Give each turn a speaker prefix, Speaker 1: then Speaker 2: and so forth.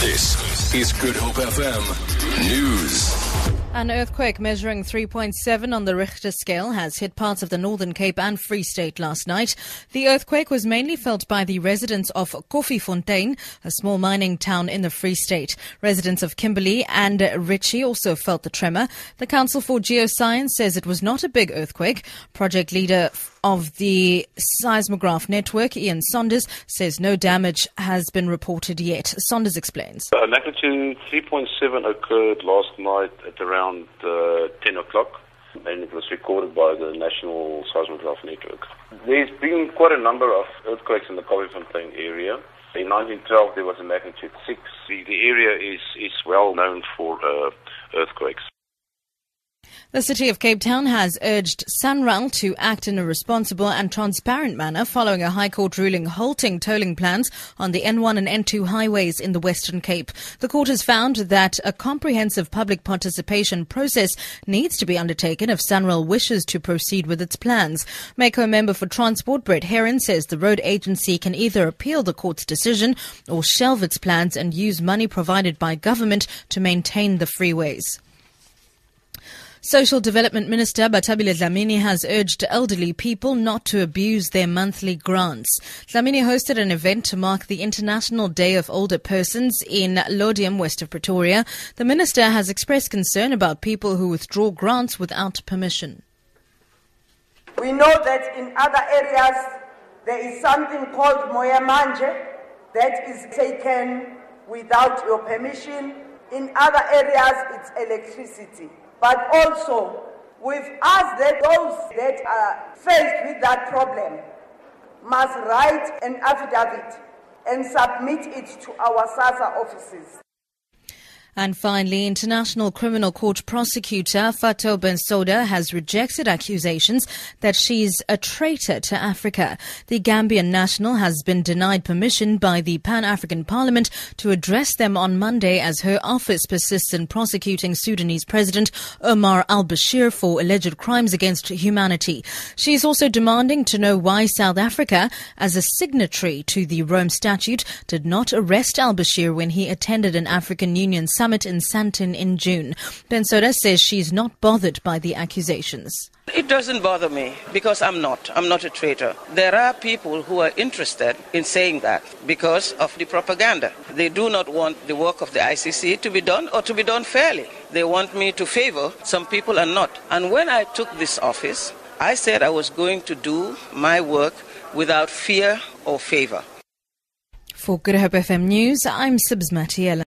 Speaker 1: This is Good Hope FM News.
Speaker 2: An earthquake measuring 3.7 on the Richter scale has hit parts of the Northern Cape and Free State last night. The earthquake was mainly felt by the residents of Koffiefontein, a small mining town in the Free State. Residents of Kimberley and Ritchie also felt the tremor. The Council for Geoscience says it was not a big earthquake. Project leader of the seismograph network, Ian Saunders, says no damage has been reported yet. Saunders explains.
Speaker 3: Uh, magnitude 3.7 occurred last night at around uh, 10 o'clock and it was recorded by the National Seismograph Network. There's been quite a number of earthquakes in the Koffiefontein area. In 1912 there was a magnitude 6. The, the area is, is well known for uh, earthquakes.
Speaker 2: The City of Cape Town has urged SANRAL to act in a responsible and transparent manner following a High Court ruling halting tolling plans on the N1 and N2 highways in the Western Cape. The court has found that a comprehensive public participation process needs to be undertaken if SANRAL wishes to proceed with its plans. Mayco member for Transport, Brett Herron, says the road agency can either appeal the court's decision or shelve its plans and use money provided by government to maintain the freeways. Social Development Minister Bathabile Dlamini has urged elderly people not to abuse their monthly grants. Dlamini hosted an event to mark the International Day of Older Persons in Laudium, west of Pretoria. The minister has expressed concern about people who withdraw grants without permission.
Speaker 4: We know that in other areas there is something called Moya Manje that is taken without your permission. In other areas it's electricity but also we've asked that those that are faced with that problem must write an affidavit and submit it to our SASSA offices.
Speaker 2: And finally, International Criminal Court prosecutor Fatou Bensouda has rejected accusations that she's a traitor to Africa. The Gambian national has been denied permission by the Pan-African Parliament to address them on Monday as her office persists in prosecuting Sudanese President Omar al-Bashir for alleged crimes against humanity. She is also demanding to know why South Africa, as a signatory to the Rome Statute, did not arrest al-Bashir when he attended an African Union summit in Sandton in June. Bensouda says she's not bothered by the accusations.
Speaker 5: It doesn't bother me because I'm not. I'm not a traitor. There are people who are interested in saying that because of the propaganda. They do not want the work of the ICC to be done or to be done fairly. They want me to favor some people and not. And when I took this office, I said I was going to do my work without fear or favor.
Speaker 2: For Good Hope FM News, I'm Sibs Matiela.